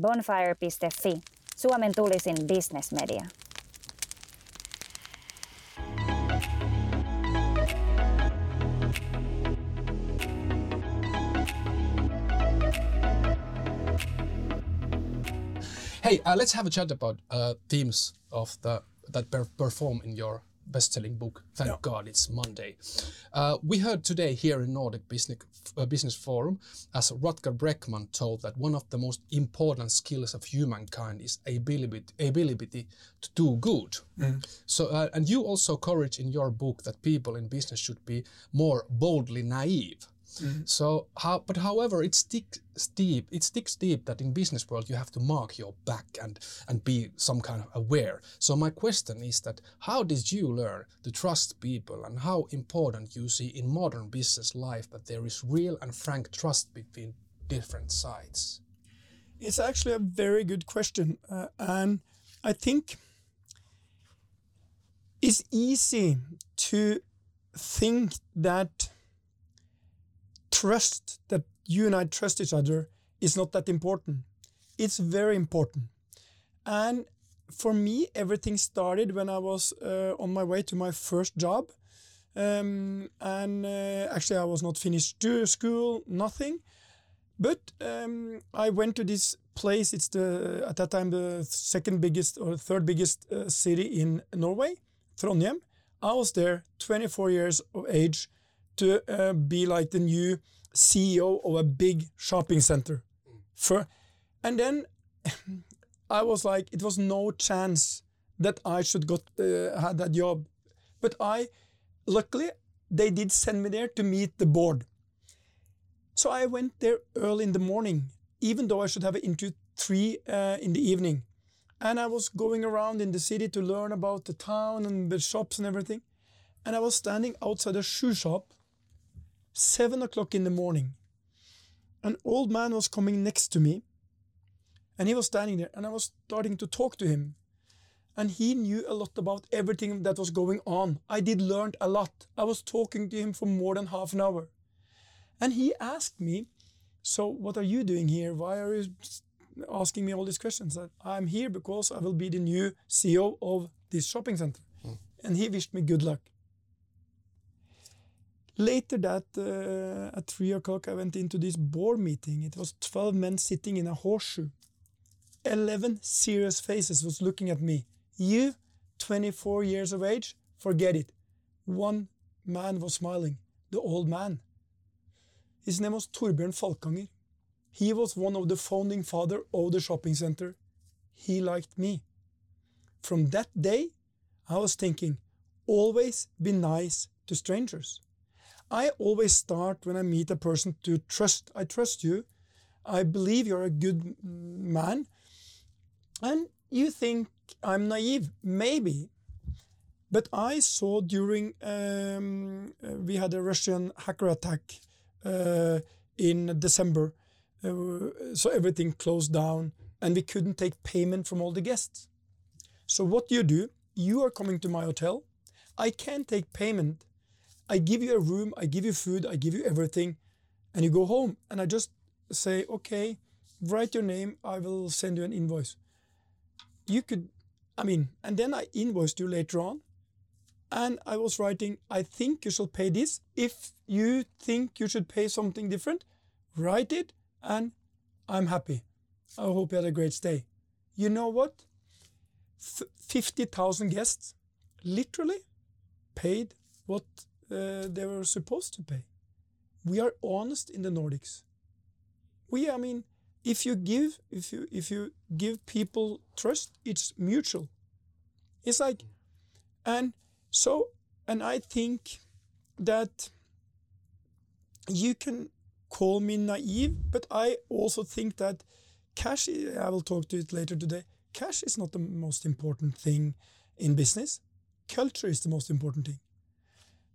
Bonfire.fi, Suomen tulisin bisnesmedia. Hey, uh, let's have a chat about uh, themes of the that per perform in your best-selling book. Thank yeah. God it's Monday. Uh, we heard today here in Nordic Business uh, Business Forum, as Rutger Bregman told that one of the most important skills of humankind is ability ability to do good. Mm. So, uh, and you also encourage in your book that people in business should be more boldly naive. Mm-hmm. So, how, but however, it sticks deep. It sticks deep that in business world you have to mark your back and and be some kind of aware. So my question is that how did you learn to trust people, and how important you see in modern business life that there is real and frank trust between different sides? It's actually a very good question, uh, and I think it's easy to think that trust that you and I trust each other is not that important. It's very important. And for me, everything started when I was uh, on my way to my first job. Um, and uh, actually, I was not finished school, nothing. But um, I went to this place. It's the at that time the second biggest or third biggest uh, city in Norway, Trondheim. I was there, 24 years of age, to uh, be like the new CEO of a big shopping center. For, and then I was like, it was no chance that I should got uh, had that job. But I, luckily, they did send me there to meet the board. So I went there early in the morning, even though I should have it into three uh, in the evening. And I was going around in the city to learn about the town and the shops and everything. And I was standing outside a shoe shop seven o'clock in the morning. An old man was coming next to me, and he was standing there, and I was starting to talk to him. And he knew a lot about everything that was going on. I did learn a lot. I was talking to him for more than half an hour. And he asked me, So, what are you doing here? Why are you asking me all these questions? I'm here because I will be the new CEO of this shopping center. Mm. And he wished me good luck. Later that, uh, at three o'clock, I went into this board meeting. It was 12 men sitting in a horseshoe. 11 serious faces was looking at me. You, 24 years of age, forget it. One man was smiling, the old man. His name was Torbjørn Falkanger. He was one of the founding father of the shopping center. He liked me. From that day, I was thinking, always be nice to strangers. I always start when I meet a person to trust. I trust you. I believe you're a good man. And you think I'm naive, maybe. But I saw during um, uh, we had a Russian hacker attack uh, in December, uh, so everything closed down, and we couldn't take payment from all the guests. So what do you do? You are coming to my hotel. I can't take payment I give you a room, I give you food, I give you everything, and you go home. And I just say, okay, write your name, I will send you an invoice. You could, I mean, and then I invoiced you later on. And I was writing, I think you should pay this. If you think you should pay something different, write it, and I'm happy. I hope you had a great stay. You know what? 50,000 guests literally paid what uh, they were supposed to pay. We are honest in the Nordics. We, I mean, if you give, if you if you give people trust, it's mutual. It's like, and so, and I think that you can call me naive, but I also think that cash. I will talk to it later today. Cash is not the most important thing in business. Culture is the most important thing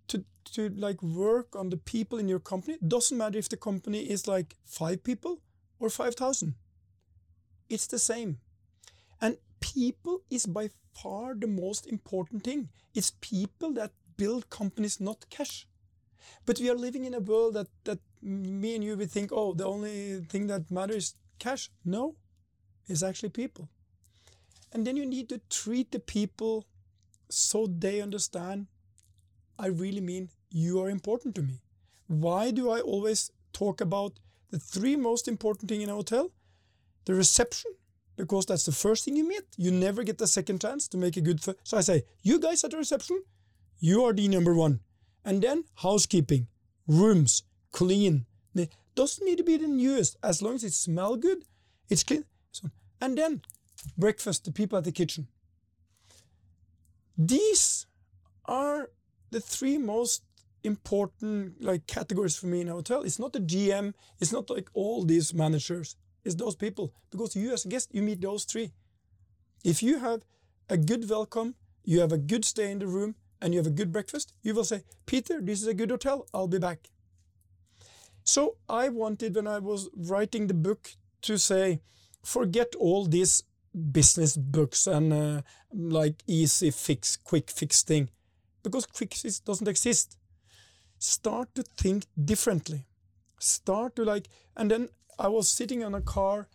to to like work on the people in your company. Doesn't matter if the company is like five people or 5000 it's the same. And people is by far the most important thing. It's people that build companies not cash. But we are living in a world that that me and you would think oh the only thing that matters is cash. No It's actually people. And then you need to treat the people so they understand I really mean you are important to me. Why do I always talk about the three most important thing in a hotel? The reception, because that's the first thing you meet. You never get a second chance to make a good. F- so I say, you guys at the reception, you are the number one. And then housekeeping, rooms, clean. It doesn't need to be the newest as long as it smells good, it's clean. So, and then breakfast, the people at the kitchen. These are the three most important like categories for me in a hotel. It's not the GM, it's not like all these managers, it's those people. Because you as a guest, you meet those three. If you have a good welcome, you have a good stay in the room, and you have a good breakfast, you will say, Peter, this is a good hotel, I'll be back. So I wanted when I was writing the book to say, forget all these business books and uh, like easy fix, quick fix thing, because quick fix doesn't exist. Start to think differently. Start to like, and then I was sitting on a car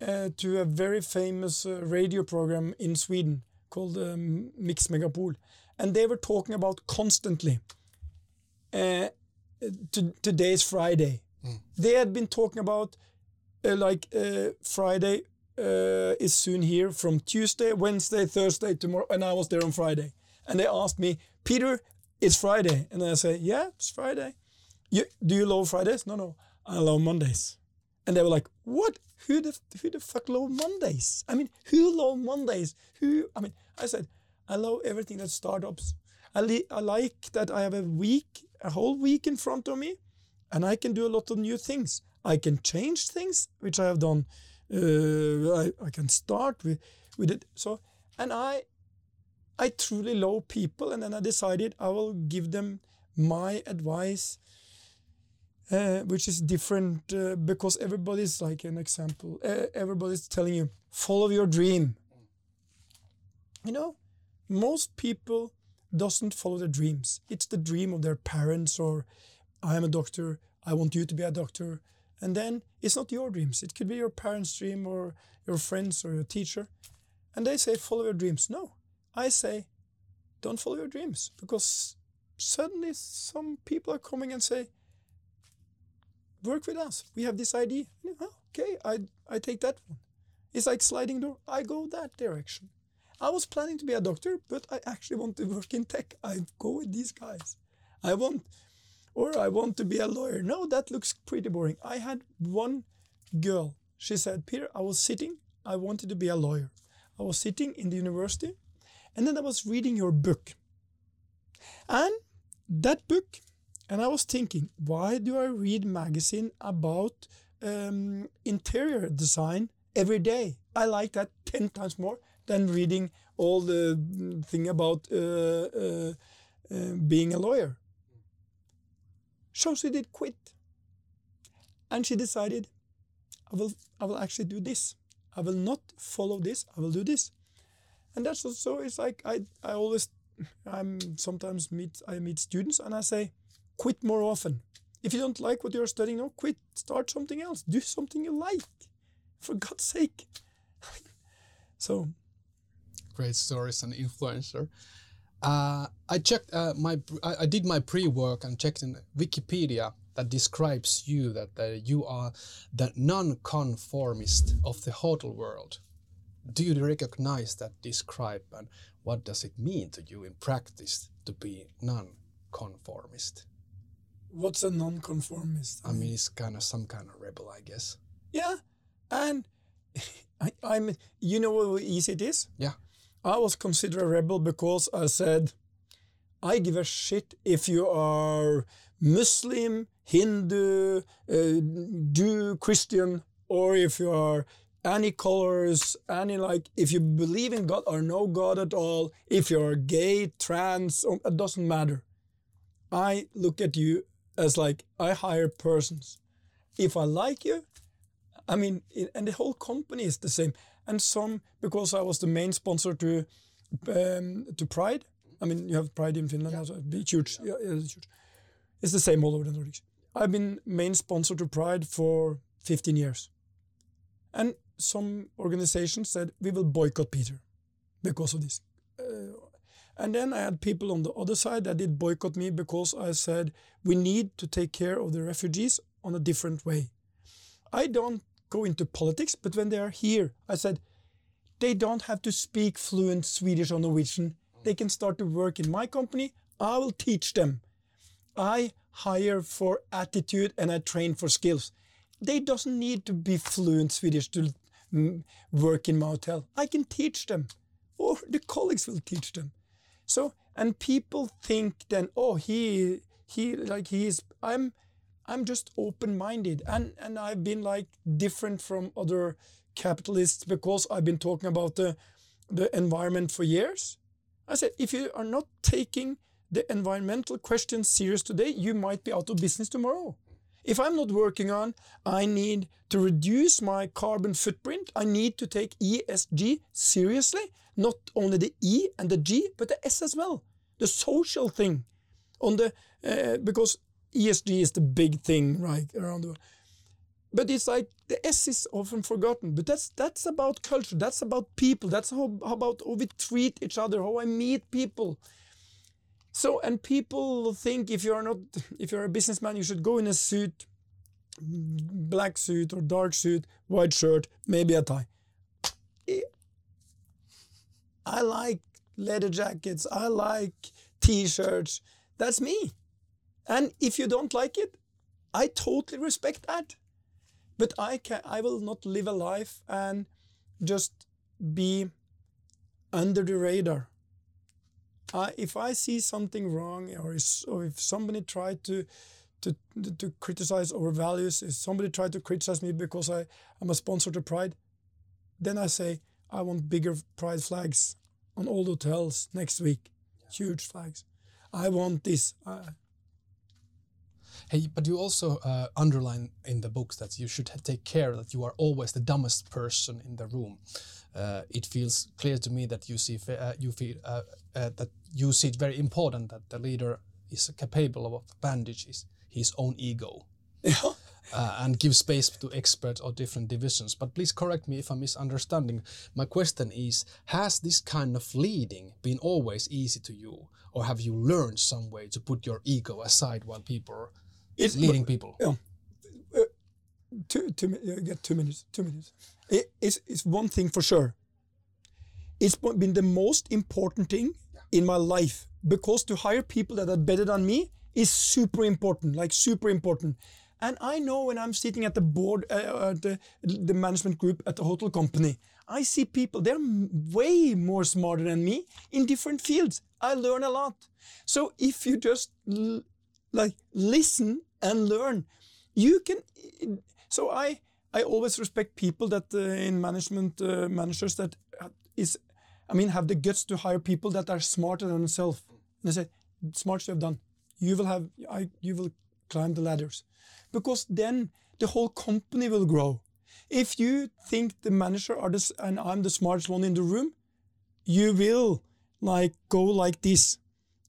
uh, to a very famous uh, radio program in Sweden called um, Mix Megapol, and they were talking about constantly. Uh, to, today's Friday. Mm. They had been talking about uh, like uh, Friday uh, is soon here from Tuesday, Wednesday, Thursday, tomorrow, and I was there on Friday. And they asked me, Peter, it's Friday, and I say, yeah, it's Friday. You, do you love Fridays? No, no, I love Mondays. And they were like, what? Who the who the fuck love Mondays? I mean, who love Mondays? Who? I mean, I said, I love everything that startups. I, li- I like that I have a week, a whole week in front of me, and I can do a lot of new things. I can change things, which I have done. Uh, I, I can start with, with it. So, and I, I truly love people, and then I decided I will give them my advice, uh, which is different uh, because everybody's like an example. Uh, everybody's telling you follow your dream. You know, most people doesn't follow their dreams. It's the dream of their parents or I am a doctor, I want you to be a doctor. And then it's not your dreams. It could be your parents' dream or your friends or your teacher. And they say, follow your dreams. No, I say, don't follow your dreams because suddenly some people are coming and say, work with us. We have this idea. Oh, okay, I, I take that one. It's like sliding door. I go that direction. I was planning to be a doctor, but I actually want to work in tech. I go with these guys. I want, or I want to be a lawyer. No, that looks pretty boring. I had one girl. She said, Peter, I was sitting, I wanted to be a lawyer. I was sitting in the university, and then I was reading your book. And that book, and I was thinking, why do I read magazine about um, interior design every day? I like that 10 times more than reading all the thing about uh, uh, uh, being a lawyer. So she did quit. And she decided, I will, I will actually do this. I will not follow this. I will do this. And that's so it's like I, I always, I'm sometimes meet, I meet students and I say, quit more often. If you don't like what you're studying now, quit. Start something else. Do something you like. For God's sake. so great stories and influencer. Uh, I checked uh, my I, I, did my pre-work and checked in Wikipedia that describes you that uh, you are the non-conformist of the hotel world. Do you recognize that describe and what does it mean to you in practice to be non-conformist? What's a non-conformist? I mean, it's kind of some kind of rebel, I guess. Yeah, and I, I'm. You know how easy it is. Yeah. I was considered a rebel because I said, I give a shit if you are Muslim, Hindu, uh, Jew, Christian, or if you are any colors, any like, if you believe in God or no God at all, if you're gay, trans, it doesn't matter. I look at you as like, I hire persons. If I like you, I mean, and the whole company is the same and some because I was the main sponsor to um, to Pride. I mean, you have Pride in Finland, yeah. also. It's huge. Yeah, yeah, it's huge. It's the same all over the Nordics. I've been main sponsor to Pride for 15 years, and some organizations said we will boycott Peter because of this. Uh, and then I had people on the other side that did boycott me because I said we need to take care of the refugees on a different way. I don't go into politics, but when they are here, I said they don't have to speak fluent Swedish or Norwegian. They can start to work in my company. I will teach them. I hire for attitude and I train for skills. They doesn't need to be fluent Swedish to work in my hotel. I can teach them, or the colleagues will teach them. So, and people think then, oh, he, he, like he is. I'm, I'm just open-minded, and and I've been like different from other capitalists because I've been talking about the, the environment for years. I said, if you are not taking the environmental questions serious today, you might be out of business tomorrow. If I'm not working on, I need to reduce my carbon footprint. I need to take ESG seriously, not only the E and the G, but the S as well. The social thing, on the uh, because ESG is the big thing right around the world. But it's like the S is often forgotten. But that's that's about culture. That's about people. That's how, how about how we treat each other. How I meet people. So and people think if you are not if you're a businessman, you should go in a suit, black suit or dark suit, white shirt, maybe a tie. I like leather jackets. I like t-shirts. That's me. And if you don't like it, I totally respect that. But I can I will not live a life and just be under the radar. Uh, if I see something wrong, or, is, or if somebody tried to, to to criticize our values, if somebody tried to criticize me because I I'm a sponsor to Pride, then I say I want bigger Pride flags on all the hotels next week, huge flags. I want this. Uh, Hey, but you also uh, underline in the books that you should take care that you are always the dumbest person in the room. Uh, it feels clear to me that you see uh, you feel uh, uh, that you see it very important that the leader is capable of bandaging his, own ego. Uh, and give space to experts or different divisions. But please correct me if I'm misunderstanding. My question is Has this kind of leading been always easy to you? Or have you learned some way to put your ego aside while people are It's- leading people? Yeah. Uh, two, two, uh, get two minutes. Two minutes. It, it's, it's one thing for sure. It's been the most important thing in my life because to hire people that are better than me is super important, like super important. And I know when I'm sitting at the board, uh, at the, the management group at the hotel company, I see people, they're way more smarter than me in different fields. I learn a lot. So if you just l- like listen and learn, you can. So I I always respect people that uh, in management uh, managers that uh, I mean, have the guts to hire people that are smarter than themselves. And I say, smart you have done. You will have I you will climb the ladders, because then the whole company will grow. If you think the manager are this and I'm the smartest one in the room, you will like go like this.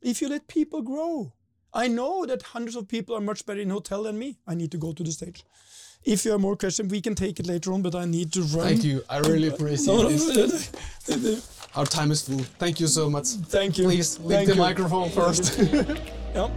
If you let people grow, I know that hundreds of people are much better in hotel than me. I need to go to the stage. If you have more questions, we can take it later on, but I need to run. Thank you. I really appreciate No, no, this. no. Our time is full. Thank you so much. Thank you. Please leave Thank the you. microphone first. Yeah.